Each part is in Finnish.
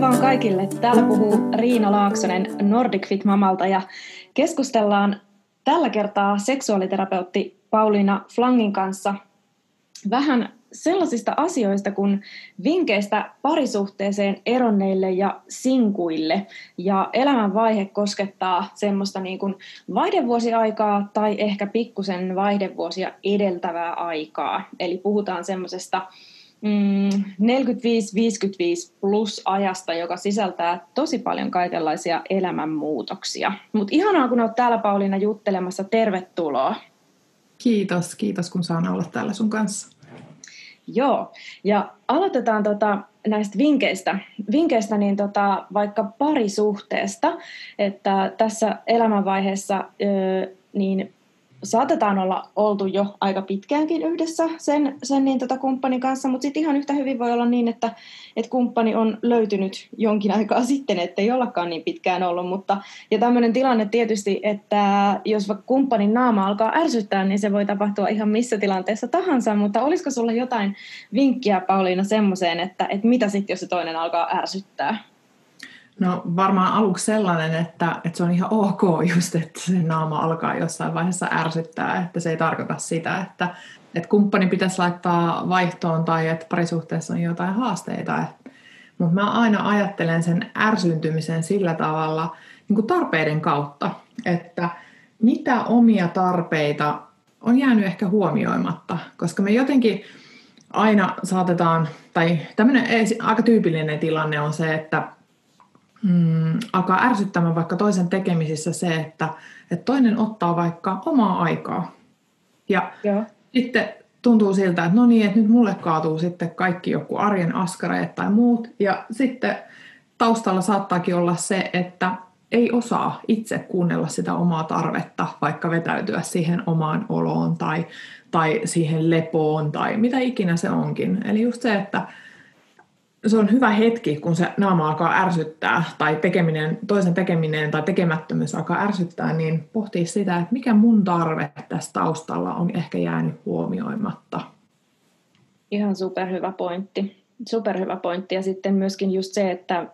Vaan kaikille. Täällä puhuu Riina Laaksonen Nordic Fit Mamalta ja keskustellaan tällä kertaa seksuaaliterapeutti Pauliina Flangin kanssa vähän sellaisista asioista kuin vinkkeistä parisuhteeseen eronneille ja sinkuille. Ja elämänvaihe koskettaa semmoista niin kuin vaihdevuosiaikaa tai ehkä pikkusen vaihdevuosia edeltävää aikaa. Eli puhutaan semmoisesta mm, 45-55 plus ajasta, joka sisältää tosi paljon kaikenlaisia elämänmuutoksia. Mutta ihanaa, kun olet täällä Pauliina juttelemassa. Tervetuloa. Kiitos, kiitos kun saan olla täällä sun kanssa. Joo, ja aloitetaan tota, näistä vinkkeistä, vinkkeistä niin tota, vaikka parisuhteesta, että tässä elämänvaiheessa niin saatetaan olla oltu jo aika pitkäänkin yhdessä sen, sen niin tota kumppanin kanssa, mutta sitten ihan yhtä hyvin voi olla niin, että, että kumppani on löytynyt jonkin aikaa sitten, ettei ollakaan niin pitkään ollut. Mutta, ja tämmöinen tilanne tietysti, että jos vaikka kumppanin naama alkaa ärsyttää, niin se voi tapahtua ihan missä tilanteessa tahansa, mutta olisiko sulla jotain vinkkiä Pauliina semmoiseen, että, että mitä sitten, jos se toinen alkaa ärsyttää? No varmaan aluksi sellainen, että, että se on ihan ok just, että se naama alkaa jossain vaiheessa ärsyttää, että se ei tarkoita sitä, että, että kumppani pitäisi laittaa vaihtoon tai että parisuhteessa on jotain haasteita. Mutta mä aina ajattelen sen ärsyntymisen sillä tavalla niin kuin tarpeiden kautta, että mitä omia tarpeita on jäänyt ehkä huomioimatta, koska me jotenkin aina saatetaan, tai tämmöinen aika tyypillinen tilanne on se, että mm, alkaa ärsyttämään vaikka toisen tekemisissä se, että, että toinen ottaa vaikka omaa aikaa. Ja Joo. sitten tuntuu siltä, että no niin, että nyt mulle kaatuu sitten kaikki joku arjen askareet tai muut. Ja sitten taustalla saattaakin olla se, että ei osaa itse kuunnella sitä omaa tarvetta, vaikka vetäytyä siihen omaan oloon tai, tai siihen lepoon tai mitä ikinä se onkin. Eli just se, että se on hyvä hetki, kun se naama alkaa ärsyttää tai tekeminen, toisen tekeminen tai tekemättömyys alkaa ärsyttää, niin pohtii sitä, että mikä mun tarve tässä taustalla on ehkä jäänyt huomioimatta. Ihan superhyvä pointti. Superhyvä pointti. Ja sitten myöskin just se, että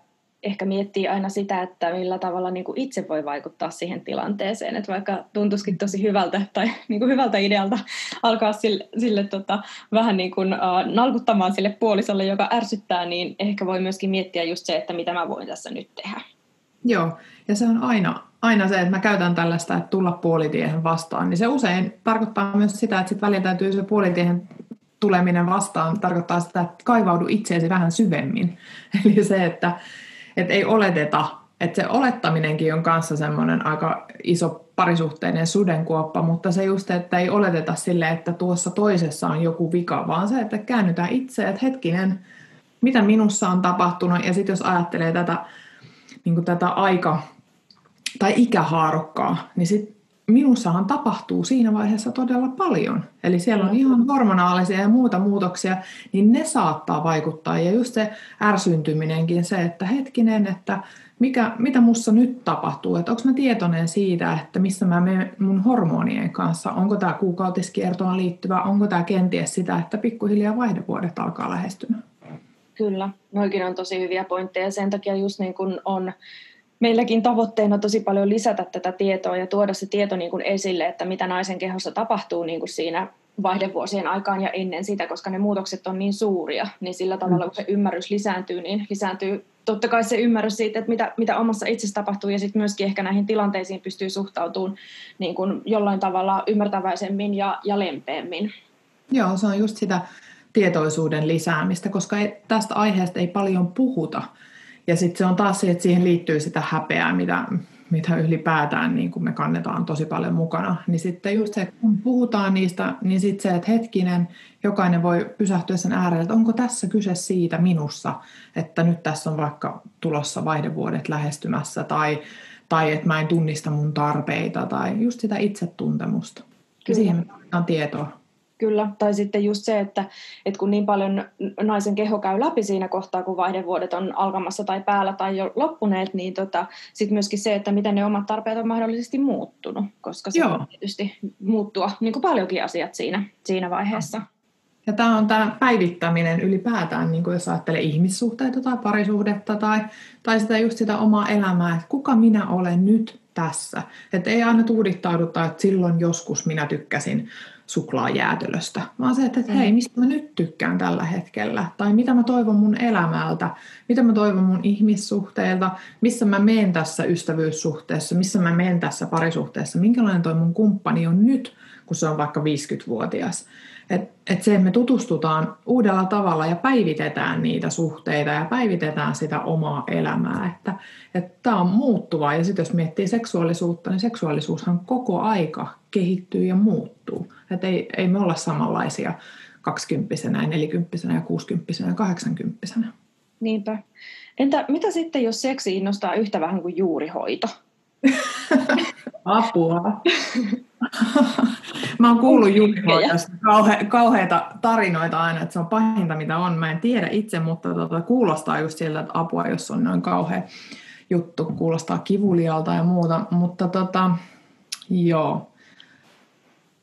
ehkä miettii aina sitä, että millä tavalla niin kuin itse voi vaikuttaa siihen tilanteeseen. Että vaikka tuntuisikin tosi hyvältä tai niin kuin hyvältä idealta alkaa sille, sille tota, vähän niin kuin, uh, nalkuttamaan sille puolisolle, joka ärsyttää, niin ehkä voi myöskin miettiä just se, että mitä mä voin tässä nyt tehdä. Joo, ja se on aina, aina se, että mä käytän tällaista, että tulla puolitiehen vastaan, niin se usein tarkoittaa myös sitä, että sitten välillä täytyy se puolitiehen tuleminen vastaan tarkoittaa sitä, että kaivaudu itseesi vähän syvemmin. Eli se, että että ei oleteta, että se olettaminenkin on kanssa semmoinen aika iso parisuhteinen sudenkuoppa, mutta se just, että ei oleteta sille, että tuossa toisessa on joku vika, vaan se, että käännytään itse, että hetkinen, mitä minussa on tapahtunut, ja sitten jos ajattelee tätä, niin tätä aika- tai ikähaarukkaa, niin sitten minussahan tapahtuu siinä vaiheessa todella paljon. Eli siellä on ihan hormonaalisia ja muuta muutoksia, niin ne saattaa vaikuttaa. Ja just se ärsyntyminenkin, se, että hetkinen, että mikä, mitä mussa nyt tapahtuu, että onko mä tietoinen siitä, että missä mä menen mun hormonien kanssa, onko tämä kuukautiskiertoon liittyvä, onko tämä kenties sitä, että pikkuhiljaa vaihdevuodet alkaa lähestyä. Kyllä, noikin on tosi hyviä pointteja. Sen takia just niin kun on meilläkin tavoitteena tosi paljon lisätä tätä tietoa ja tuoda se tieto niin kuin esille, että mitä naisen kehossa tapahtuu niin kuin siinä vaihdevuosien aikaan ja ennen sitä, koska ne muutokset on niin suuria, niin sillä tavalla kun se ymmärrys lisääntyy, niin lisääntyy totta kai se ymmärrys siitä, että mitä, mitä omassa itsessä tapahtuu ja sitten myöskin ehkä näihin tilanteisiin pystyy suhtautumaan niin kuin jollain tavalla ymmärtäväisemmin ja, ja lempeämmin. Joo, se on just sitä tietoisuuden lisäämistä, koska ei, tästä aiheesta ei paljon puhuta. Ja sitten se on taas se, että siihen liittyy sitä häpeää, mitä, mitä ylipäätään niin kun me kannetaan tosi paljon mukana. Niin sitten just se, kun puhutaan niistä, niin sitten se, että hetkinen, jokainen voi pysähtyä sen äärelle, että onko tässä kyse siitä minussa, että nyt tässä on vaikka tulossa vaihdevuodet lähestymässä tai, tai että mä en tunnista mun tarpeita tai just sitä itsetuntemusta. Kyllä. Siihen me tarvitaan tietoa. Kyllä, tai sitten just se, että, että kun niin paljon naisen keho käy läpi siinä kohtaa, kun vaihdevuodet on alkamassa tai päällä tai jo loppuneet, niin tota, sitten myöskin se, että miten ne omat tarpeet on mahdollisesti muuttunut, koska se Joo. on tietysti muuttua niin kuin paljonkin asiat siinä, siinä vaiheessa. Ja tämä on tämä päivittäminen ylipäätään, niin kuin jos ajattelee ihmissuhteita tai parisuhdetta tai, tai sitä just sitä omaa elämää, että kuka minä olen nyt tässä. Että ei aina tuudittauduta, että silloin joskus minä tykkäsin suklaajäätelöstä, vaan se, että, että hei, mm. mistä mä nyt tykkään tällä hetkellä, tai mitä mä toivon mun elämältä, mitä mä toivon mun ihmissuhteilta, missä mä menen tässä ystävyyssuhteessa, missä mä menen tässä parisuhteessa, minkälainen toi mun kumppani on nyt, kun se on vaikka 50-vuotias. Että et se, että me tutustutaan uudella tavalla ja päivitetään niitä suhteita ja päivitetään sitä omaa elämää. Että tämä on muuttuvaa ja sitten jos miettii seksuaalisuutta, niin seksuaalisuushan koko aika kehittyy ja muuttuu. Että ei, ei me olla samanlaisia kaksikymppisenä nelikymppisenä ja kuusikymppisenä ja kahdeksankymppisenä. Niinpä. Entä mitä sitten, jos seksi innostaa yhtä vähän kuin juurihoito? Apua. Mä oon kuullut juurihoidosta kauhe, kauheita tarinoita aina, että se on pahinta mitä on. Mä en tiedä itse, mutta tota, kuulostaa just siltä, että apua, jos on noin kauhea juttu, kuulostaa kivulialta ja muuta. Mutta tota, joo.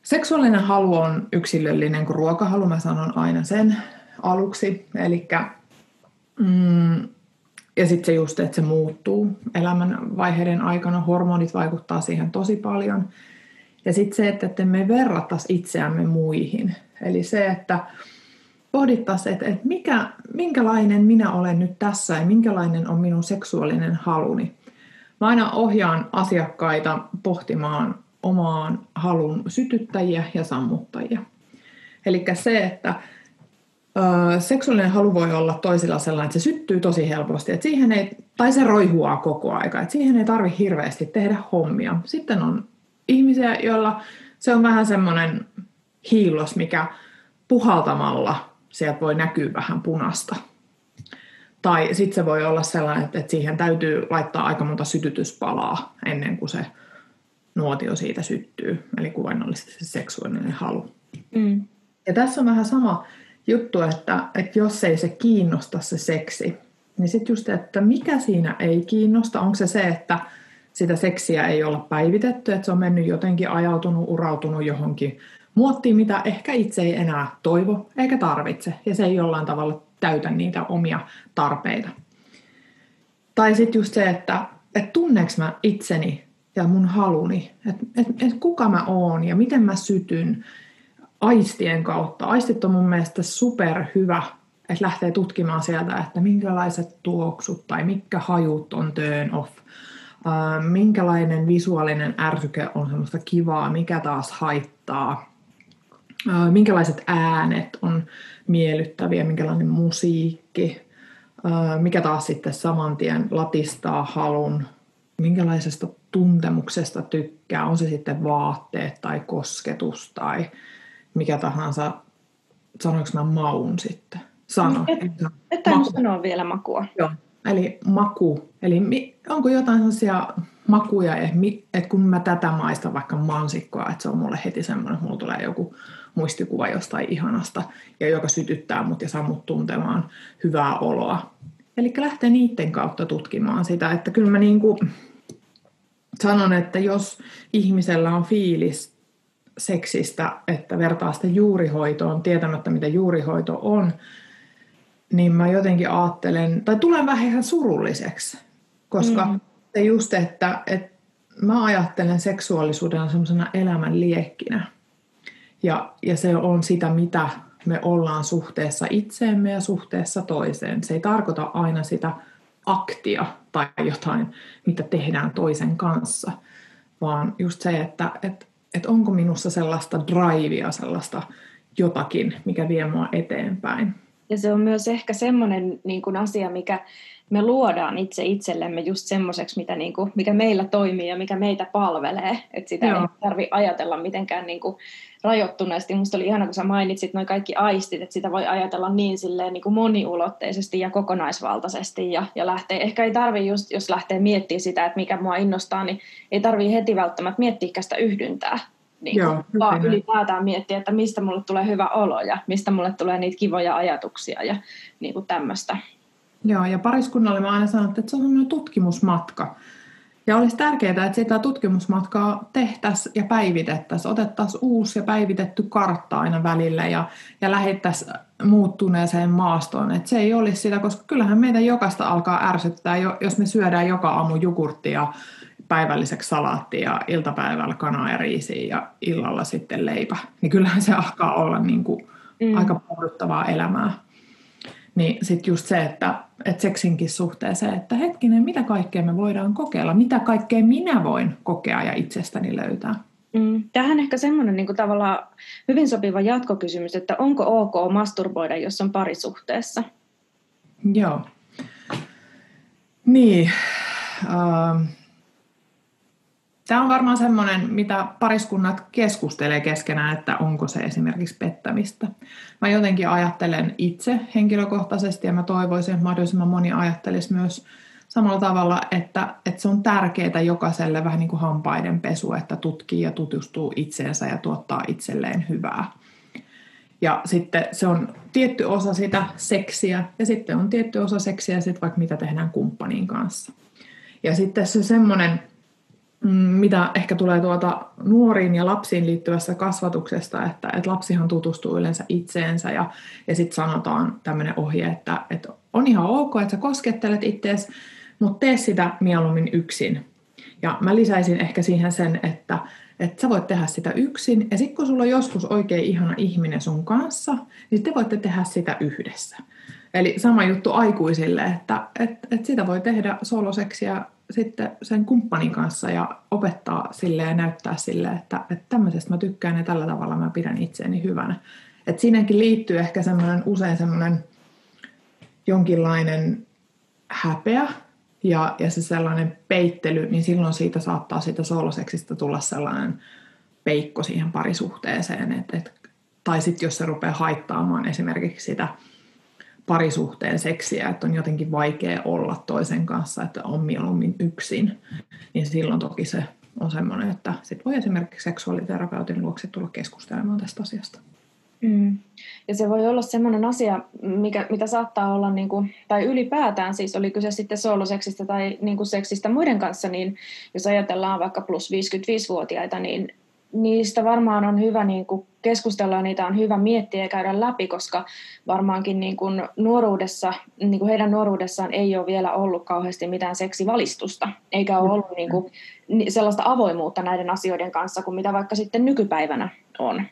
Seksuaalinen halu on yksilöllinen kuin ruokahalu, mä sanon aina sen aluksi. Eli mm, ja sitten se just, että se muuttuu elämän vaiheiden aikana. Hormonit vaikuttaa siihen tosi paljon. Ja sitten se, että me verrattaisi itseämme muihin. Eli se, että pohdittaisiin, että, että mikä, minkälainen minä olen nyt tässä ja minkälainen on minun seksuaalinen haluni. Mä aina ohjaan asiakkaita pohtimaan omaan halun sytyttäjiä ja sammuttajia. Eli se, että ö, seksuaalinen halu voi olla toisilla sellainen, että se syttyy tosi helposti, että siihen ei, tai se roihuaa koko aika, että siihen ei tarvi hirveästi tehdä hommia. Sitten on ihmisiä, joilla se on vähän semmoinen hiillos, mikä puhaltamalla sieltä voi näkyä vähän punasta. Tai sitten se voi olla sellainen, että siihen täytyy laittaa aika monta sytytyspalaa ennen kuin se nuotio siitä syttyy, eli kuvainnollisesti se seksuaalinen halu. Mm. Ja tässä on vähän sama juttu, että, että jos ei se kiinnosta se seksi, niin sitten just, että mikä siinä ei kiinnosta, onko se se, että sitä seksiä ei olla päivitetty, että se on mennyt jotenkin ajautunut, urautunut johonkin muottiin, mitä ehkä itse ei enää toivo eikä tarvitse, ja se ei jollain tavalla täytä niitä omia tarpeita. Tai sitten just se, että, että tunneeko mä itseni ja mun haluni, että et, et kuka mä oon ja miten mä sytyn aistien kautta. Aistit on mun mielestä super hyvä, että lähtee tutkimaan sieltä, että minkälaiset tuoksut tai mitkä hajut on turn off, minkälainen visuaalinen ärsyke on semmoista kivaa, mikä taas haittaa, minkälaiset äänet on miellyttäviä, minkälainen musiikki, mikä taas sitten saman tien latistaa halun, minkälaisesta tuntemuksesta tykkää, on se sitten vaatteet tai kosketus tai mikä tahansa. Sanoinko mä maun sitten? Sano. Et, et maku. sanoa vielä makua. Joo. Eli maku. Eli onko jotain sellaisia makuja, että kun mä tätä maistan vaikka mansikkoa, että se on mulle heti semmoinen, että mulla tulee joku muistikuva jostain ihanasta, ja joka sytyttää mut ja saa mut tuntemaan hyvää oloa. Eli lähtee niiden kautta tutkimaan sitä, että kyllä mä niin kuin sanon, että jos ihmisellä on fiilis seksistä, että vertaa sitä juurihoitoon, tietämättä mitä juurihoito on, niin mä jotenkin ajattelen, tai tulen vähän ihan surulliseksi, koska mm. se just, että, että mä ajattelen seksuaalisuuden semmoisena elämän liekkinä. Ja, ja se on sitä, mitä me ollaan suhteessa itseemme ja suhteessa toiseen. Se ei tarkoita aina sitä aktia tai jotain, mitä tehdään toisen kanssa, vaan just se, että et, et onko minussa sellaista drivea, sellaista jotakin, mikä vie mua eteenpäin. Ja se on myös ehkä semmoinen niin kuin asia, mikä me luodaan itse itsellemme just semmoiseksi, mitä, niin kuin, mikä meillä toimii ja mikä meitä palvelee. Että sitä Joo. ei tarvitse ajatella mitenkään niin kuin rajoittuneesti. Minusta oli ihana, kun sä mainitsit noin kaikki aistit, että sitä voi ajatella niin, silleen, niin kuin moniulotteisesti ja kokonaisvaltaisesti. Ja, ja lähtee, ehkä ei tarvi just, jos lähtee miettimään sitä, että mikä mua innostaa, niin ei tarvi heti välttämättä miettiä sitä yhdyntää. Niin Joo, kuin, vaan ylipäätään miettiä, että mistä mulle tulee hyvä olo ja mistä mulle tulee niitä kivoja ajatuksia ja niin kuin tämmöistä. Joo, ja pariskunnalle mä aina sanon, että se on tutkimusmatka. Ja olisi tärkeää, että sitä tutkimusmatkaa tehtäisiin ja päivitettäisiin, otettaisiin uusi ja päivitetty kartta aina välillä ja, ja lähettäisiin muuttuneeseen maastoon. Että se ei olisi sitä, koska kyllähän meitä jokaista alkaa ärsyttää, jos me syödään joka aamu jogurttia päivälliseksi salaatti ja iltapäivällä kanaa ja riisiä ja illalla sitten leipä. Niin kyllähän se alkaa olla niin kuin mm. aika puhuttavaa elämää. Niin sitten just se, että, että seksinkin suhteeseen, että hetkinen, mitä kaikkea me voidaan kokeilla, mitä kaikkea minä voin kokea ja itsestäni löytää. Mm. Tähän ehkä semmoinen niin tavallaan hyvin sopiva jatkokysymys, että onko ok masturboida, jos on parisuhteessa? Joo. Niin. Uh, Tämä on varmaan semmoinen, mitä pariskunnat keskustelee keskenään, että onko se esimerkiksi pettämistä. Mä jotenkin ajattelen itse henkilökohtaisesti ja mä toivoisin, että mahdollisimman moni ajattelisi myös samalla tavalla, että, että se on tärkeää jokaiselle vähän niin kuin hampaiden pesu, että tutkii ja tutustuu itseensä ja tuottaa itselleen hyvää. Ja sitten se on tietty osa sitä seksiä ja sitten on tietty osa seksiä sitten vaikka mitä tehdään kumppanin kanssa. Ja sitten se semmoinen Mm, mitä ehkä tulee tuota nuoriin ja lapsiin liittyvässä kasvatuksesta, että, että lapsihan tutustuu yleensä itseensä ja, ja sitten sanotaan tämmöinen ohje, että, että on ihan ok, että sä koskettelet itseäsi, mutta tee sitä mieluummin yksin. Ja mä lisäisin ehkä siihen sen, että, että sä voit tehdä sitä yksin, ja sitten kun sulla on joskus oikein ihana ihminen sun kanssa, niin te voitte tehdä sitä yhdessä. Eli sama juttu aikuisille, että, että, että sitä voi tehdä soloseksiä sitten sen kumppanin kanssa ja opettaa sille ja näyttää sille, että, että tämmöisestä mä tykkään ja tällä tavalla mä pidän itseäni hyvänä. Et siinäkin liittyy ehkä semmoinen, usein semmoinen jonkinlainen häpeä ja, ja se sellainen peittely, niin silloin siitä saattaa siitä soloseksistä tulla sellainen peikko siihen parisuhteeseen. Et, et, tai sitten jos se rupeaa haittaamaan esimerkiksi sitä parisuhteen seksiä, että on jotenkin vaikea olla toisen kanssa, että on mieluummin yksin, niin silloin toki se on semmoinen, että sit voi esimerkiksi seksuaaliterapeutin luokse tulla keskustelemaan tästä asiasta. Mm. Ja se voi olla semmoinen asia, mikä, mitä saattaa olla, niin kuin, tai ylipäätään siis, oli kyse sitten sooloseksistä tai niin kuin seksistä muiden kanssa, niin jos ajatellaan vaikka plus 55-vuotiaita, niin niistä varmaan on hyvä niin kuin keskustella, niitä on hyvä miettiä ja käydä läpi, koska varmaankin niin kuin nuoruudessa, niin kuin heidän nuoruudessaan ei ole vielä ollut kauheasti mitään seksivalistusta, eikä ole ollut niin kuin sellaista avoimuutta näiden asioiden kanssa kuin mitä vaikka sitten nykypäivänä on.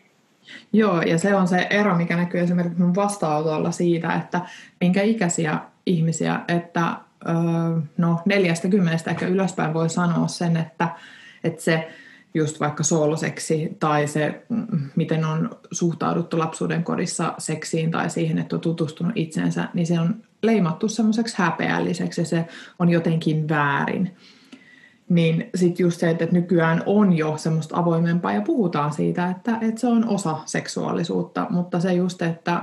Joo, ja se on se ero, mikä näkyy esimerkiksi mun vastaanotolla siitä, että minkä ikäisiä ihmisiä, että no neljästä kymmenestä ehkä ylöspäin voi sanoa sen, että, että se just vaikka sooloseksi tai se, miten on suhtauduttu lapsuuden kodissa seksiin tai siihen, että on tutustunut itsensä, niin se on leimattu semmoiseksi häpeälliseksi ja se on jotenkin väärin. Niin sitten just se, että nykyään on jo semmoista avoimempaa ja puhutaan siitä, että, että se on osa seksuaalisuutta, mutta se just, että,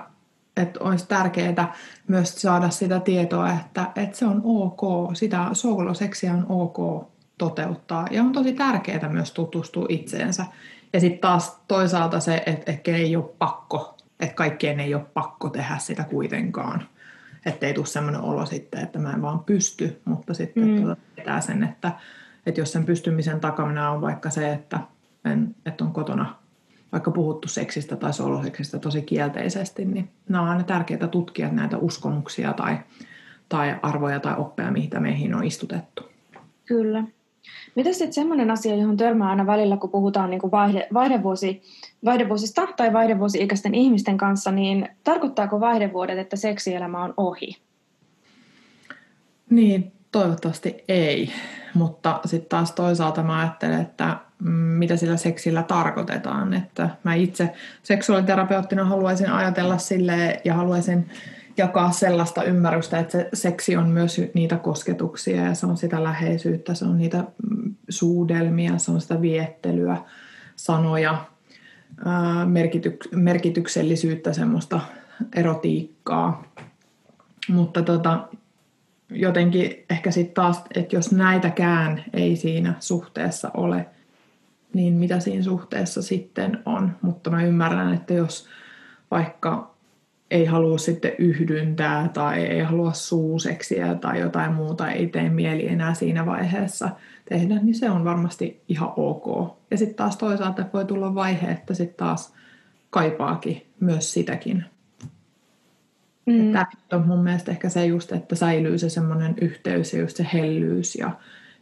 että olisi tärkeää myös saada sitä tietoa, että, että se on ok, sitä sooloseksiä on ok toteuttaa. Ja on tosi tärkeää myös tutustua itseensä. Ja sitten taas toisaalta se, että ehkä ei ole pakko, että kaikkien ei ole pakko tehdä sitä kuitenkaan. Että ei tule sellainen olo sitten, että mä en vaan pysty, mutta sitten mm. pitää sen, että, että jos sen pystymisen takana on vaikka se, että, en, että on kotona vaikka puhuttu seksistä tai soloseksistä tosi kielteisesti, niin nämä on aina tärkeää tutkia näitä uskomuksia tai, tai arvoja tai oppeja, mitä meihin on istutettu. Kyllä. Mitä sitten semmoinen asia, johon törmää aina välillä, kun puhutaan niin kuin vaihde, vaihdevuosi, vaihdevuosista tai vaihdevuosi-ikäisten ihmisten kanssa, niin tarkoittaako vaihdevuodet, että seksielämä on ohi? Niin, toivottavasti ei. Mutta sitten taas toisaalta mä ajattelen, että mm, mitä sillä seksillä tarkoitetaan. Että mä itse seksuaaliterapeuttina haluaisin ajatella sille ja haluaisin jakaa sellaista ymmärrystä, että se seksi on myös niitä kosketuksia ja se on sitä läheisyyttä, se on niitä mm, suudelmia, se on sitä viettelyä, sanoja, merkityk- merkityksellisyyttä, semmoista erotiikkaa. Mutta tota, jotenkin ehkä sitten taas, että jos näitäkään ei siinä suhteessa ole, niin mitä siinä suhteessa sitten on. Mutta mä ymmärrän, että jos vaikka ei halua sitten yhdyntää tai ei halua suuseksiä tai jotain muuta, ei tee mieli enää siinä vaiheessa tehdä, niin se on varmasti ihan ok. Ja sitten taas toisaalta voi tulla vaihe, että sitten taas kaipaakin myös sitäkin. Mm. Tämä on mun mielestä ehkä se just, että säilyy se semmoinen yhteys ja just se hellyys ja,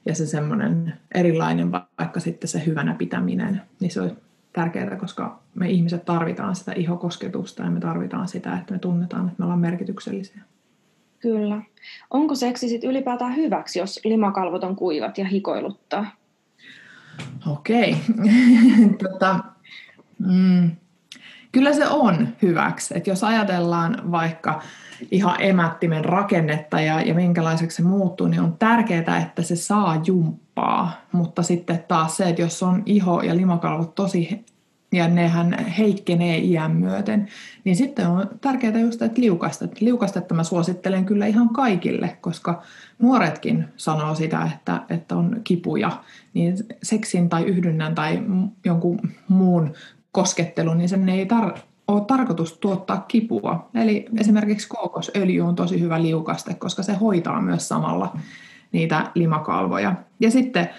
ja se semmoinen erilainen, vaikka sitten se hyvänä pitäminen, niin se on tärkeää, koska me ihmiset tarvitaan sitä ihokosketusta ja me tarvitaan sitä, että me tunnetaan, että me ollaan merkityksellisiä. Kyllä. Onko seksi sit ylipäätään hyväksi, jos limakalvot on kuivat ja hikoiluttaa? Okei. tota, mm, kyllä se on hyväksi. Et jos ajatellaan vaikka ihan emättimen rakennetta ja, ja minkälaiseksi se muuttuu, niin on tärkeää, että se saa jumppaa. Mutta sitten taas se, että jos on iho ja limakalvot tosi ja nehän heikkenee iän myöten, niin sitten on tärkeää just, että liukastet. Liukastetta mä suosittelen kyllä ihan kaikille, koska nuoretkin sanoo sitä, että, että on kipuja, niin seksin tai yhdynnän tai jonkun muun koskettelun, niin sen ei tar- ole tarkoitus tuottaa kipua. Eli esimerkiksi kookosöljy on tosi hyvä liukaste, koska se hoitaa myös samalla niitä limakalvoja. Ja sitten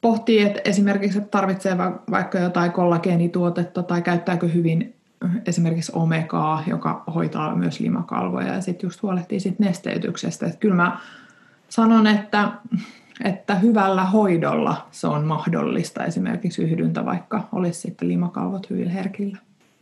pohtii, että esimerkiksi että tarvitsee vaikka jotain kollageenituotetta tai käyttääkö hyvin esimerkiksi omegaa, joka hoitaa myös limakalvoja ja sitten just huolehtii sit nesteytyksestä. Että kyllä mä sanon, että, että hyvällä hoidolla se on mahdollista esimerkiksi yhdyntä, vaikka olisi sitten limakalvot hyvin herkillä.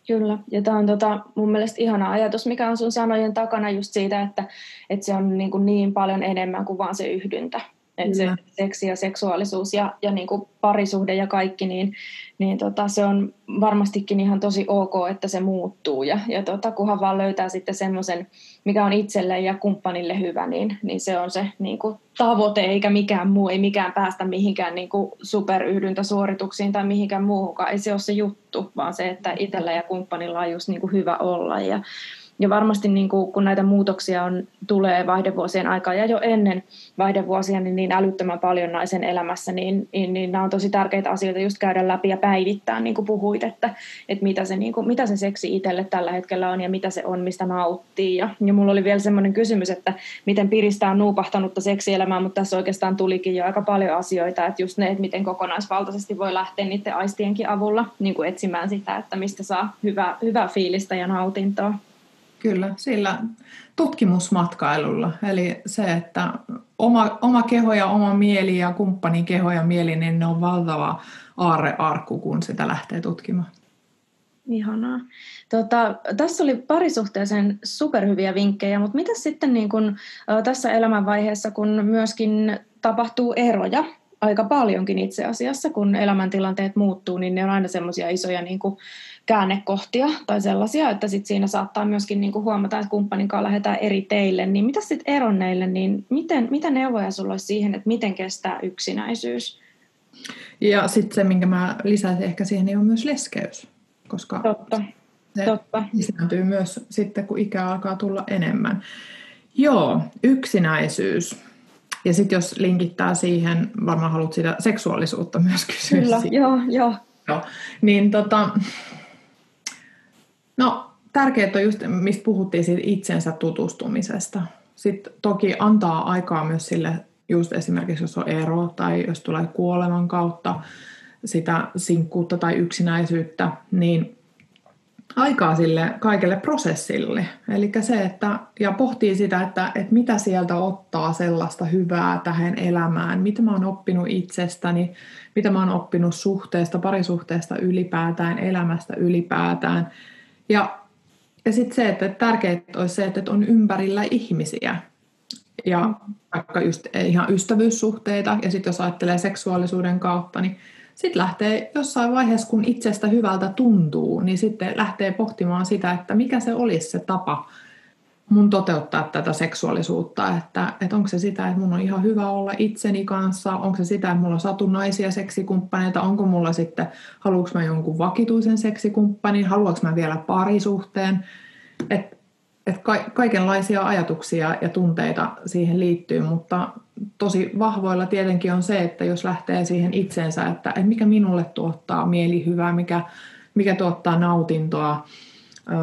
Kyllä, ja tämä on tota, mun mielestä ihana ajatus, mikä on sun sanojen takana just siitä, että, että se on niin, kuin niin paljon enemmän kuin vaan se yhdyntä. Että se seksi ja seksuaalisuus ja, ja niin kuin parisuhde ja kaikki, niin, niin tota, se on varmastikin ihan tosi ok, että se muuttuu. Ja, ja tota, kunhan vaan löytää sitten semmoisen, mikä on itselle ja kumppanille hyvä, niin, niin se on se niin kuin tavoite, eikä mikään muu, ei mikään päästä mihinkään niin kuin superyhdyntäsuorituksiin tai mihinkään muuhunkaan. Ei se ole se juttu, vaan se, että itsellä ja kumppanilla on just niin kuin hyvä olla. Ja, ja varmasti niin kuin, kun näitä muutoksia on, tulee vaihdevuosien aikaa ja jo ennen vaihdevuosia niin, niin älyttömän paljon naisen elämässä, niin, niin, niin nämä on tosi tärkeitä asioita just käydä läpi ja päivittää, niin kuin puhuit, että, että mitä, se, niin kuin, mitä se seksi itselle tällä hetkellä on ja mitä se on, mistä nauttii. Ja, ja mulla oli vielä semmoinen kysymys, että miten piristää nuupahtanutta seksielämää, mutta tässä oikeastaan tulikin jo aika paljon asioita, että just ne, että miten kokonaisvaltaisesti voi lähteä niiden aistienkin avulla niin kuin etsimään sitä, että mistä saa hyvää, hyvää fiilistä ja nautintoa. Kyllä, sillä tutkimusmatkailulla. Eli se, että oma, oma keho ja oma mieli ja kumppanin keho ja mieli, niin ne on valtava aarrearkku, kun sitä lähtee tutkimaan. Ihanaa. Tota, tässä oli parisuhteeseen superhyviä vinkkejä, mutta mitä sitten niin kun, tässä elämänvaiheessa, kun myöskin tapahtuu eroja aika paljonkin itse asiassa, kun elämäntilanteet muuttuu, niin ne on aina semmoisia isoja niin kuin, käännekohtia tai sellaisia, että sit siinä saattaa myöskin niin kuin huomata, että kumppanin kanssa lähdetään eri teille, niin mitä sitten eronneille, niin miten, mitä neuvoja sulla olisi siihen, että miten kestää yksinäisyys? Ja sitten se, minkä mä lisäisin ehkä siihen, niin on myös leskeys, koska Totta. se Totta. lisääntyy myös sitten, kun ikä alkaa tulla enemmän. Joo, yksinäisyys. Ja sitten jos linkittää siihen, varmaan haluat sitä seksuaalisuutta myös kysyä. Kyllä, joo, joo. joo. Niin tota, No tärkeää on just, mistä puhuttiin siitä itsensä tutustumisesta. Sitten toki antaa aikaa myös sille, just esimerkiksi jos on ero tai jos tulee kuoleman kautta sitä sinkkuutta tai yksinäisyyttä, niin aikaa sille kaikelle prosessille. Eli se, että, ja pohtii sitä, että, että mitä sieltä ottaa sellaista hyvää tähän elämään, mitä mä oon oppinut itsestäni, mitä mä oon oppinut suhteesta, parisuhteesta ylipäätään, elämästä ylipäätään – ja, ja sitten se, että tärkeää olisi se, että on ympärillä ihmisiä. Ja vaikka just ihan ystävyyssuhteita, ja sitten jos ajattelee seksuaalisuuden kautta, niin sitten lähtee jossain vaiheessa, kun itsestä hyvältä tuntuu, niin sitten lähtee pohtimaan sitä, että mikä se olisi se tapa, mun toteuttaa tätä seksuaalisuutta, että, että onko se sitä, että mun on ihan hyvä olla itseni kanssa, onko se sitä, että mulla on satunnaisia seksikumppaneita, onko mulla sitten, haluanko mä jonkun vakituisen seksikumppanin, haluanko mä vielä parisuhteen, että et ka- kaikenlaisia ajatuksia ja tunteita siihen liittyy, mutta tosi vahvoilla tietenkin on se, että jos lähtee siihen itseensä, että, että mikä minulle tuottaa mielihyvää, mikä, mikä tuottaa nautintoa,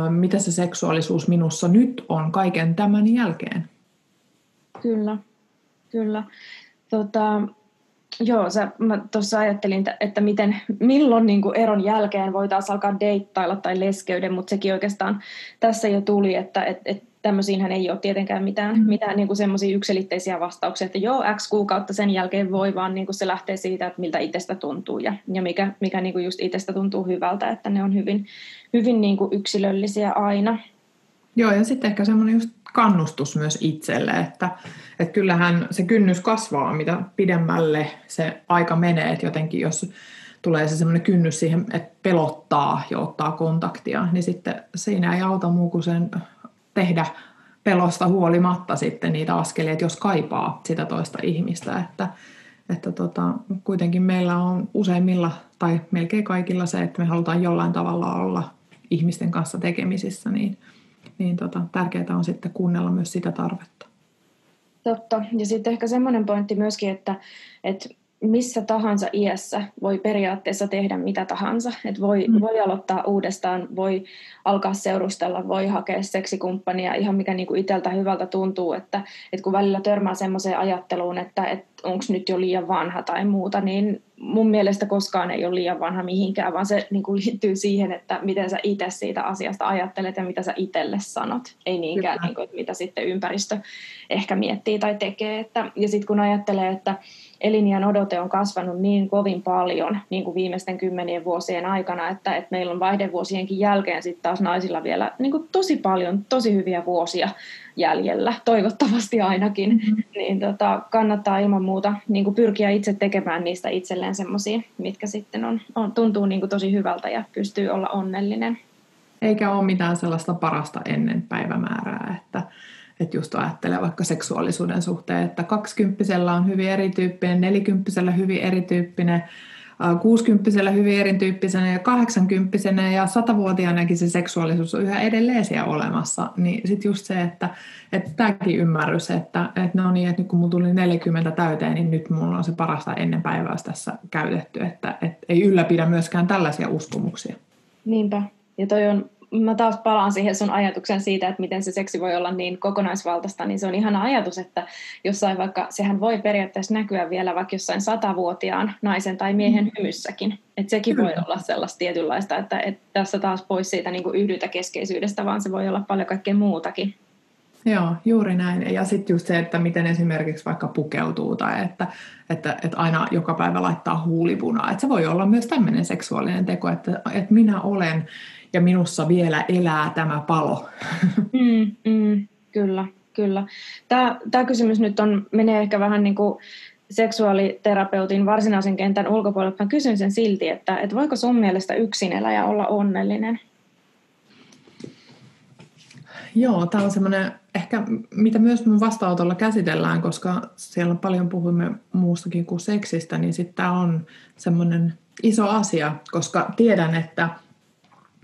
mitä se seksuaalisuus minussa nyt on kaiken tämän jälkeen. Kyllä, kyllä. Tota, joo, sä, mä tuossa ajattelin, että miten, milloin niin kuin eron jälkeen voitaisiin alkaa deittailla tai leskeyden, mutta sekin oikeastaan tässä jo tuli, että et, et tämmöisiinhän ei ole tietenkään mitään, mm. mitään niin semmoisia yksilitteisiä vastauksia, että joo, X kuukautta sen jälkeen voi, vaan niin kuin se lähtee siitä, että miltä itsestä tuntuu ja, ja mikä, mikä niin kuin just itsestä tuntuu hyvältä, että ne on hyvin, hyvin niin kuin yksilöllisiä aina. Joo, ja sitten ehkä semmoinen just kannustus myös itselle, että, että kyllähän se kynnys kasvaa, mitä pidemmälle se aika menee, että jotenkin jos tulee se semmoinen kynnys siihen, että pelottaa ja ottaa kontaktia, niin sitten siinä ei auta muu kuin sen tehdä pelosta huolimatta sitten niitä askelia, jos kaipaa sitä toista ihmistä, että, että tota, kuitenkin meillä on useimmilla tai melkein kaikilla se, että me halutaan jollain tavalla olla ihmisten kanssa tekemisissä, niin, niin tota, tärkeää on sitten kuunnella myös sitä tarvetta. Totta. Ja sitten ehkä semmoinen pointti myöskin, että, että missä tahansa iässä voi periaatteessa tehdä mitä tahansa. Et voi, mm. voi aloittaa uudestaan, voi alkaa seurustella, voi hakea seksikumppania, ihan mikä niinku itseltä hyvältä tuntuu. Että, et kun välillä törmää semmoiseen ajatteluun, että et onko nyt jo liian vanha tai muuta, niin mun mielestä koskaan ei ole liian vanha mihinkään, vaan se niinku liittyy siihen, että miten sä itse siitä asiasta ajattelet ja mitä sä itselle sanot. Ei niinkään, niinku, että mitä sitten ympäristö ehkä miettii tai tekee. Että, ja sitten kun ajattelee, että eliniän odote on kasvanut niin kovin paljon niin kuin viimeisten kymmenien vuosien aikana, että, että meillä on vaihdevuosienkin jälkeen sitten taas naisilla vielä niin kuin tosi paljon, tosi hyviä vuosia jäljellä, toivottavasti ainakin, mm-hmm. niin tota, kannattaa ilman muuta niin kuin pyrkiä itse tekemään niistä itselleen semmoisia, mitkä sitten on, on, tuntuu niin kuin tosi hyvältä ja pystyy olla onnellinen. Eikä ole mitään sellaista parasta ennen päivämäärää, että että just ajattelee vaikka seksuaalisuuden suhteen, että kaksikymppisellä on hyvin erityyppinen, nelikymppisellä hyvin erityyppinen, kuusikymppisellä hyvin erityyppisenä ja kahdeksankymppisenä ja satavuotiaanakin se seksuaalisuus on yhä edelleen siellä olemassa. Niin sitten just se, että, että tämäkin ymmärrys, että, että no niin, että nyt kun mulla tuli 40 täyteen, niin nyt mulla on se parasta ennen päivää tässä käytetty, että, että ei ylläpidä myöskään tällaisia uskomuksia. Niinpä. Ja toi on mä taas palaan siihen sun ajatuksen siitä, että miten se seksi voi olla niin kokonaisvaltaista, niin se on ihana ajatus, että jossain vaikka, sehän voi periaatteessa näkyä vielä vaikka jossain satavuotiaan naisen tai miehen mm. hymyssäkin. Että sekin voi olla sellaista tietynlaista, että, että tässä taas pois siitä niin yhdytäkeskeisyydestä, vaan se voi olla paljon kaikkea muutakin. Joo, juuri näin. Ja sitten just se, että miten esimerkiksi vaikka pukeutuu tai että, että, että aina joka päivä laittaa huulipunaa. Että se voi olla myös tämmöinen seksuaalinen teko, että, että minä olen ja minussa vielä elää tämä palo. Mm, mm, kyllä, kyllä. Tämä, tämä kysymys nyt on, menee ehkä vähän niin kuin seksuaaliterapeutin varsinaisen kentän ulkopuolelle. Mä kysyn sen silti, että, että voiko sun mielestä yksin elää ja olla onnellinen? Joo, tämä on semmoinen ehkä, mitä myös mun vastaanotolla käsitellään, koska siellä paljon puhumme muustakin kuin seksistä, niin sitten tämä on semmoinen iso asia, koska tiedän, että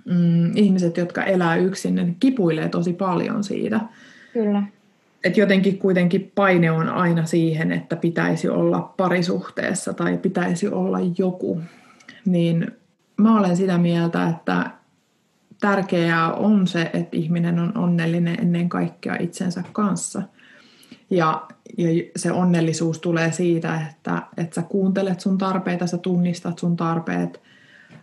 mm, ihmiset, jotka elää yksin, ne kipuilee tosi paljon siitä. Kyllä. Et jotenkin kuitenkin paine on aina siihen, että pitäisi olla parisuhteessa tai pitäisi olla joku. Niin mä olen sitä mieltä, että tärkeää on se, että ihminen on onnellinen ennen kaikkea itsensä kanssa. Ja, ja se onnellisuus tulee siitä, että, että sä kuuntelet sun tarpeita, sä tunnistat sun tarpeet,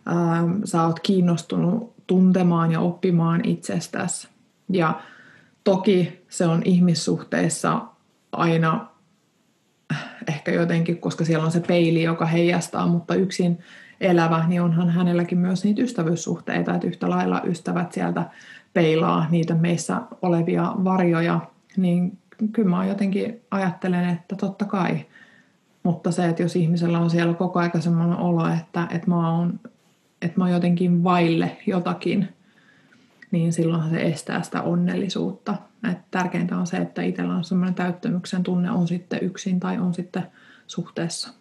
ähm, sä oot kiinnostunut tuntemaan ja oppimaan itsestäsi. Ja toki se on ihmissuhteissa aina ehkä jotenkin, koska siellä on se peili, joka heijastaa, mutta yksin elävä, niin onhan hänelläkin myös niitä ystävyyssuhteita, että yhtä lailla ystävät sieltä peilaa niitä meissä olevia varjoja, niin kyllä mä jotenkin ajattelen, että totta kai. Mutta se, että jos ihmisellä on siellä koko ajan semmoinen olo, että, että mä oon että mä oon jotenkin vaille jotakin, niin silloin se estää sitä onnellisuutta. Et tärkeintä on se, että itsellä on semmoinen täyttämyksen tunne, on sitten yksin tai on sitten suhteessa.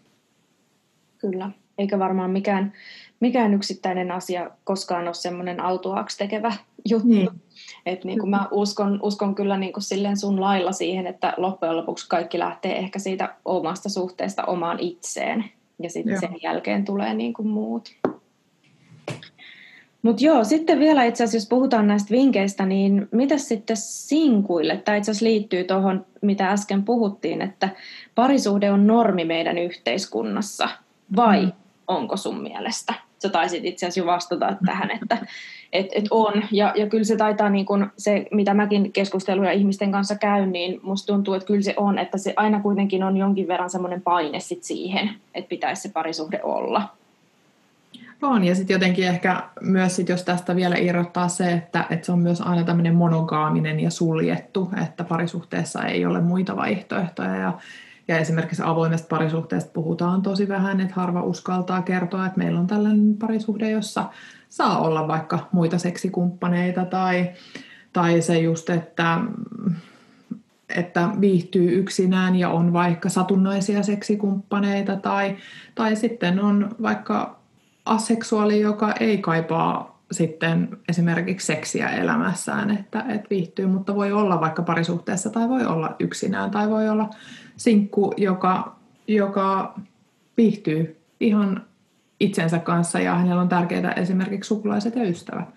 Kyllä, eikä varmaan mikään, mikään yksittäinen asia koskaan ole semmoinen autuaaksi tekevä juttu. Niin. Et niin kuin mä uskon, uskon kyllä niin kuin silleen sun lailla siihen, että loppujen lopuksi kaikki lähtee ehkä siitä omasta suhteesta omaan itseen. Ja sitten sen jälkeen tulee niin kuin muut. Mutta joo, sitten vielä itse asiassa, jos puhutaan näistä vinkkeistä, niin mitä sitten sinkuille? Tämä itse asiassa liittyy tuohon, mitä äsken puhuttiin, että parisuhde on normi meidän yhteiskunnassa, vai mm. onko sun mielestä? Sä taisit itse asiassa jo vastata tähän, että et, et on. Ja, ja kyllä se taitaa, niin kun se mitä mäkin keskusteluja ihmisten kanssa käyn, niin musta tuntuu, että kyllä se on, että se aina kuitenkin on jonkin verran semmoinen paine sit siihen, että pitäisi se parisuhde olla. On, ja sitten jotenkin ehkä myös, sit jos tästä vielä irrottaa se, että, että se on myös aina tämmöinen monogaaminen ja suljettu, että parisuhteessa ei ole muita vaihtoehtoja. Ja, ja esimerkiksi avoimesta parisuhteesta puhutaan tosi vähän, että harva uskaltaa kertoa, että meillä on tällainen parisuhde, jossa saa olla vaikka muita seksikumppaneita tai, tai se just, että, että viihtyy yksinään ja on vaikka satunnaisia seksikumppaneita tai, tai sitten on vaikka aseksuaali, joka ei kaipaa sitten esimerkiksi seksiä elämässään, että, että viihtyy, mutta voi olla vaikka parisuhteessa tai voi olla yksinään tai voi olla sinkku, joka, joka viihtyy ihan itsensä kanssa ja hänellä on tärkeitä esimerkiksi sukulaiset ja ystävät.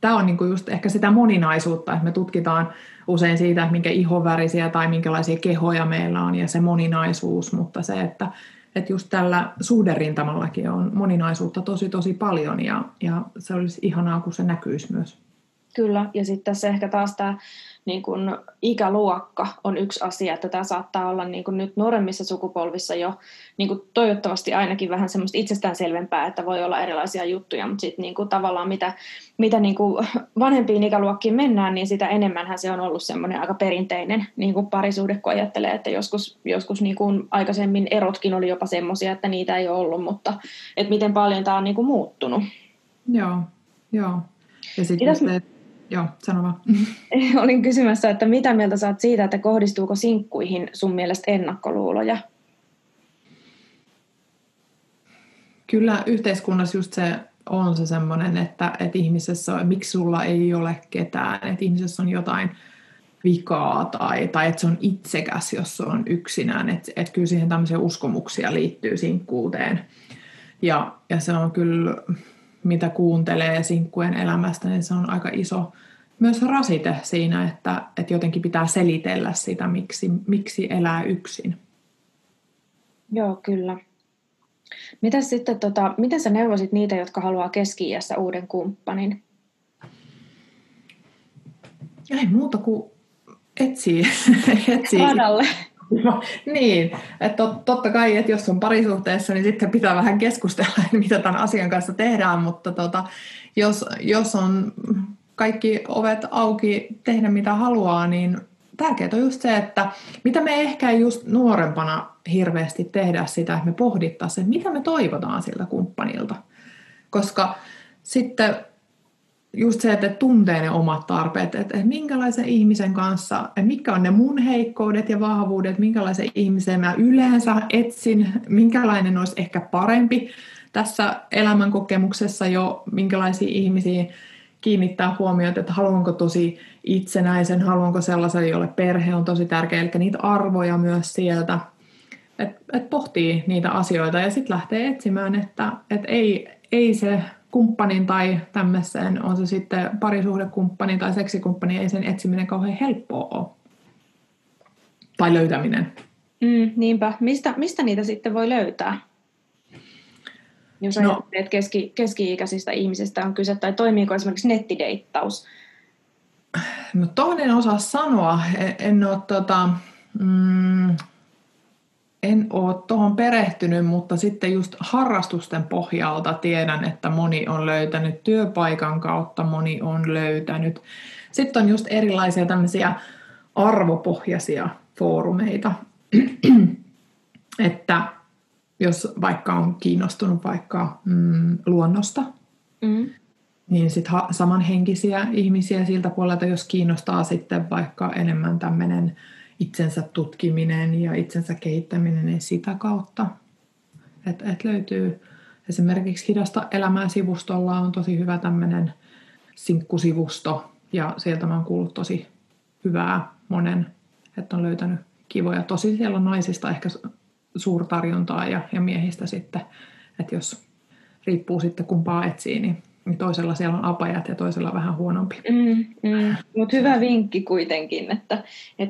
Tämä on niinku just ehkä sitä moninaisuutta, että me tutkitaan usein siitä, minkä ihovärisiä tai minkälaisia kehoja meillä on ja se moninaisuus, mutta se, että että just tällä suhderintamallakin on moninaisuutta tosi tosi paljon ja, ja se olisi ihanaa, kun se näkyisi myös. Kyllä, ja sitten tässä ehkä taas tämä niin kun ikäluokka on yksi asia, että tämä saattaa olla niin kun nyt nuoremmissa sukupolvissa jo niin kun toivottavasti ainakin vähän semmoista itsestäänselvempää, että voi olla erilaisia juttuja, mutta sitten niin tavallaan mitä, mitä niin vanhempiin ikäluokkiin mennään, niin sitä enemmänhän se on ollut semmoinen aika perinteinen niin kuin parisuhde, kun ajattelee, että joskus, joskus niin kuin aikaisemmin erotkin oli jopa semmoisia, että niitä ei ole ollut, mutta että miten paljon tämä on niin kuin muuttunut. Joo, joo. Ja sitten se, Joo, sano vaan. Olin kysymässä, että mitä mieltä saat siitä, että kohdistuuko sinkkuihin sun mielestä ennakkoluuloja? Kyllä yhteiskunnassa just se on se semmoinen, että, että ihmisessä on, miksi sulla ei ole ketään, että ihmisessä on jotain vikaa tai, tai että se on itsekäs, jos se on yksinään. Että, että kyllä siihen tämmöisiä uskomuksia liittyy sinkkuuteen. Ja, ja se on kyllä mitä kuuntelee sinkkujen elämästä, niin se on aika iso myös rasite siinä, että, että jotenkin pitää selitellä sitä, miksi, miksi elää yksin. Joo, kyllä. Mitä sitten, tota, miten sä neuvosit niitä, jotka haluaa keski uuden kumppanin? Ei muuta kuin etsii. etsii. No, niin, että tot, totta kai, että jos on parisuhteessa, niin sitten pitää vähän keskustella, että mitä tämän asian kanssa tehdään, mutta tota, jos, jos on kaikki ovet auki tehdä mitä haluaa, niin tärkeää on just se, että mitä me ehkä just nuorempana hirveästi tehdä sitä, että me pohdittaisiin, mitä me toivotaan siltä kumppanilta. Koska sitten just se, että tuntee ne omat tarpeet, että minkälaisen ihmisen kanssa, että mitkä on ne mun heikkoudet ja vahvuudet, minkälaisen ihmisen mä yleensä etsin, minkälainen olisi ehkä parempi tässä elämänkokemuksessa jo, minkälaisia ihmisiä kiinnittää huomiota, että haluanko tosi itsenäisen, haluanko sellaisen, jolle perhe on tosi tärkeä, eli niitä arvoja myös sieltä, että et pohtii niitä asioita ja sitten lähtee etsimään, että et ei, ei se kumppanin tai tämmöisen, on se sitten parisuhdekumppani tai seksikumppani, ei sen etsiminen kauhean helppoa ole. Tai löytäminen. Mm, niinpä. Mistä, mistä niitä sitten voi löytää? Jos no, että keski, keski-ikäisistä ihmisistä on kyse, tai toimiiko esimerkiksi nettideittaus? No toinen en osaa sanoa. En, en ole tota, mm, en ole tuohon perehtynyt, mutta sitten just harrastusten pohjalta tiedän, että moni on löytänyt työpaikan kautta, moni on löytänyt. Sitten on just erilaisia tämmöisiä arvopohjaisia foorumeita, että jos vaikka on kiinnostunut vaikka mm, luonnosta, mm. niin sitten ha- samanhenkisiä ihmisiä siltä puolelta, jos kiinnostaa sitten vaikka enemmän tämmöinen itsensä tutkiminen ja itsensä kehittäminen niin sitä kautta. Että et löytyy esimerkiksi Hidasta elämää sivustolla on tosi hyvä tämmöinen sinkkusivusto ja sieltä mä oon kuullut tosi hyvää monen, että on löytänyt kivoja. Tosi siellä on naisista ehkä suurtarjontaa ja, ja miehistä sitten, että jos riippuu sitten kumpaa etsii, niin niin toisella siellä on apajat ja toisella vähän huonompi. Mm, mm. Mutta hyvä vinkki kuitenkin, että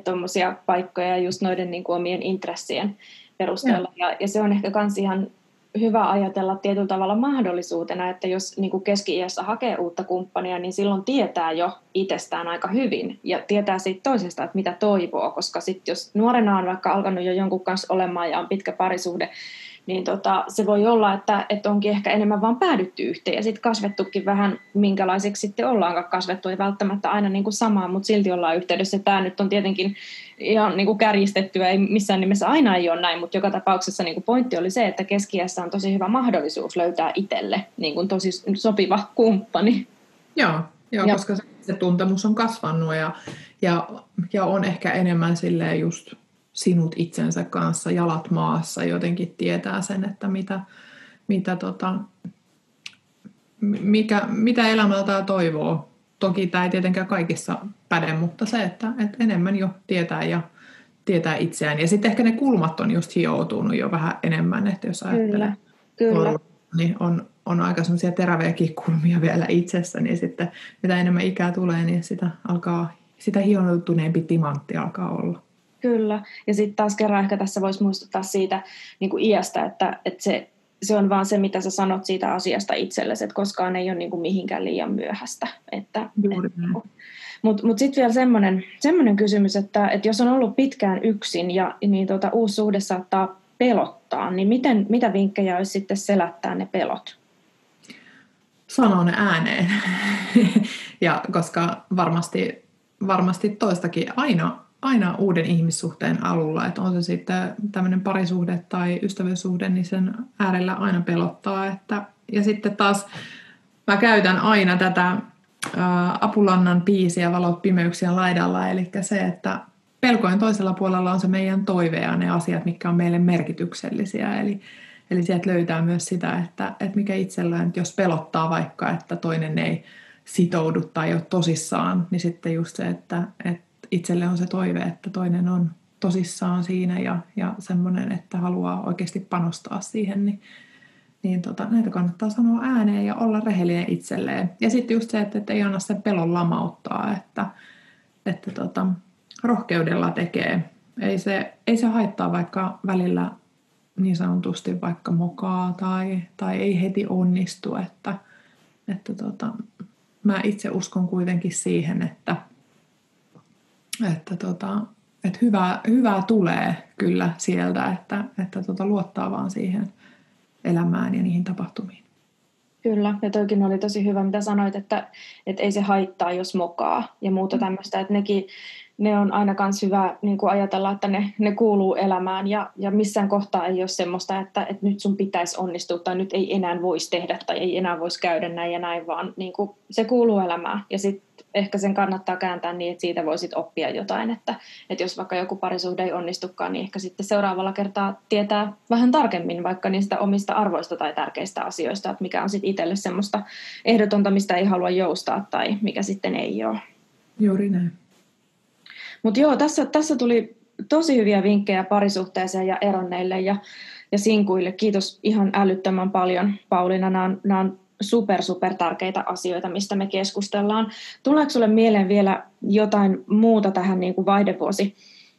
tuommoisia paikkoja just noiden niin kuin omien intressien perusteella. Ja, ja se on ehkä myös ihan hyvä ajatella tietyllä tavalla mahdollisuutena, että jos niin kuin keski-iässä hakee uutta kumppania, niin silloin tietää jo itsestään aika hyvin ja tietää siitä toisesta, että mitä toivoo, koska sitten jos nuorena on vaikka alkanut jo jonkun kanssa olemaan ja on pitkä parisuhde, niin tota, se voi olla, että, että onkin ehkä enemmän vaan päädytty yhteen ja sitten kasvettukin vähän, minkälaiseksi sitten ollaankaan kasvettu, ei välttämättä aina niin kuin samaa, mutta silti ollaan yhteydessä. Tämä nyt on tietenkin ihan niin kuin kärjistettyä, ei missään nimessä aina ei ole näin, mutta joka tapauksessa niin kuin pointti oli se, että keskiässä on tosi hyvä mahdollisuus löytää itselle niin kuin tosi sopiva kumppani. Joo, joo ja. koska se, se tuntemus on kasvanut ja, ja, ja on ehkä enemmän silleen just sinut itsensä kanssa, jalat maassa, jotenkin tietää sen, että mitä, mitä, tota, mikä, mitä elämältä toivoo. Toki tämä ei tietenkään kaikissa päde, mutta se, että, että enemmän jo tietää ja tietää itseään. Ja sitten ehkä ne kulmat on just hioutunut jo vähän enemmän, että jos ajattelee, kyllä, kyllä. niin on, on aika semmoisia teräviäkin kulmia vielä itsessä, niin sitten mitä enemmän ikää tulee, niin sitä alkaa, sitä hioutuneempi timantti alkaa olla. Kyllä, ja sitten taas kerran ehkä tässä voisi muistuttaa siitä niin kuin iästä, että, että se, se on vaan se, mitä sä sanot siitä asiasta itsellesi, että koskaan ei ole niin kuin mihinkään liian myöhäistä. Että, Juuri että, mutta mut sitten vielä semmoinen, kysymys, että, että jos on ollut pitkään yksin ja niin tota, uusi suhde saattaa pelottaa, niin miten, mitä vinkkejä olisi sitten selättää ne pelot? Sanoa ne ääneen. ja koska varmasti, varmasti toistakin aina aina uuden ihmissuhteen alulla, että on se sitten tämmöinen parisuhde tai ystävyyssuhde, niin sen äärellä aina pelottaa. Että, ja sitten taas mä käytän aina tätä ä, Apulannan biisiä Valot pimeyksien laidalla, eli se, että pelkojen toisella puolella on se meidän toive ja ne asiat, mitkä on meille merkityksellisiä. Eli, eli sieltä löytää myös sitä, että, että mikä itsellään, jos pelottaa vaikka, että toinen ei sitoudu tai ole tosissaan, niin sitten just se, että, että itselle on se toive, että toinen on tosissaan siinä ja, ja semmoinen, että haluaa oikeasti panostaa siihen, niin, niin tota, näitä kannattaa sanoa ääneen ja olla rehellinen itselleen. Ja sitten just se, että, että ei anna sen pelon lamauttaa, että, että tota, rohkeudella tekee. Ei se, ei se haittaa vaikka välillä niin sanotusti vaikka mokaa tai, tai ei heti onnistu, että, että tota, mä itse uskon kuitenkin siihen, että että, tota, että hyvää, hyvää tulee kyllä sieltä, että, että tota, luottaa vaan siihen elämään ja niihin tapahtumiin. Kyllä, ja toikin oli tosi hyvä, mitä sanoit, että, että ei se haittaa, jos mokaa ja muuta mm. tämmöistä, että nekin, ne on aina myös hyvä niin kuin ajatella, että ne, ne kuuluu elämään ja, ja missään kohtaa ei ole semmoista, että, että nyt sun pitäisi onnistua tai nyt ei enää voisi tehdä tai ei enää voisi käydä näin ja näin, vaan niin kuin, se kuuluu elämään ja sitten ehkä sen kannattaa kääntää niin, että siitä voisit oppia jotain, että, että jos vaikka joku parisuhde ei onnistukaan, niin ehkä sitten seuraavalla kertaa tietää vähän tarkemmin vaikka niistä omista arvoista tai tärkeistä asioista, että mikä on sitten itselle semmoista ehdotonta, mistä ei halua joustaa tai mikä sitten ei ole. Juuri näin. Mutta joo, tässä, tässä tuli tosi hyviä vinkkejä parisuhteeseen ja eronneille ja, ja sinkuille. Kiitos ihan älyttömän paljon, Pauliina. Nämä on, nämä on super, super tärkeitä asioita, mistä me keskustellaan. Tuleeko sinulle mieleen vielä jotain muuta tähän niin kuin vaihdevuosi,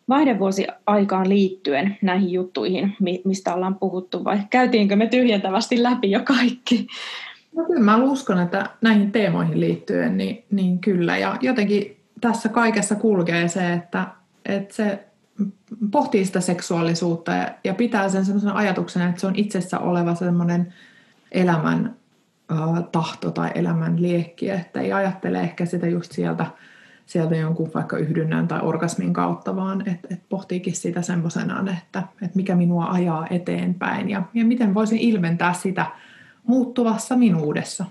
vaihdevuosi-aikaan liittyen näihin juttuihin, mistä ollaan puhuttu, vai käytiinkö me tyhjentävästi läpi jo kaikki? No kyllä mä uskon, että näihin teemoihin liittyen, niin, niin kyllä. Ja jotenkin tässä kaikessa kulkee se, että, että se pohtii sitä seksuaalisuutta ja, ja pitää sen sellaisen ajatuksen, että se on itsessä oleva semmoinen elämän tahto tai elämän liekki, että ei ajattele ehkä sitä just sieltä, sieltä jonkun vaikka yhdynnän tai orgasmin kautta, vaan että et pohtiikin sitä semmoisenaan, että et mikä minua ajaa eteenpäin ja, ja miten voisin ilmentää sitä muuttuvassa minuudessa.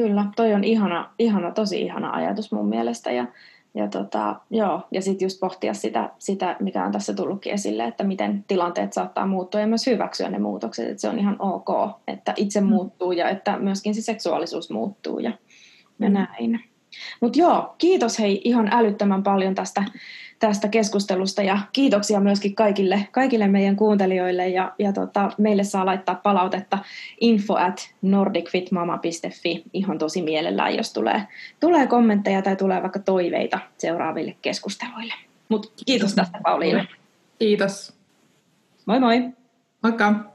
Kyllä, toi on ihana, ihana, tosi ihana ajatus mun mielestä ja ja, tota, joo, ja sitten just pohtia sitä, sitä, mikä on tässä tullutkin esille, että miten tilanteet saattaa muuttua ja myös hyväksyä ne muutokset, että se on ihan ok, että itse mm. muuttuu ja että myöskin se seksuaalisuus muuttuu ja, ja mm. näin. Mutta joo, kiitos hei ihan älyttömän paljon tästä, tästä keskustelusta ja kiitoksia myöskin kaikille, kaikille meidän kuuntelijoille ja, ja tota, meille saa laittaa palautetta info at nordicfitmama.fi ihan tosi mielellään, jos tulee, tulee kommentteja tai tulee vaikka toiveita seuraaville keskusteluille. Mutta kiitos tästä Pauliina. Kiitos. Moi moi. Moikka.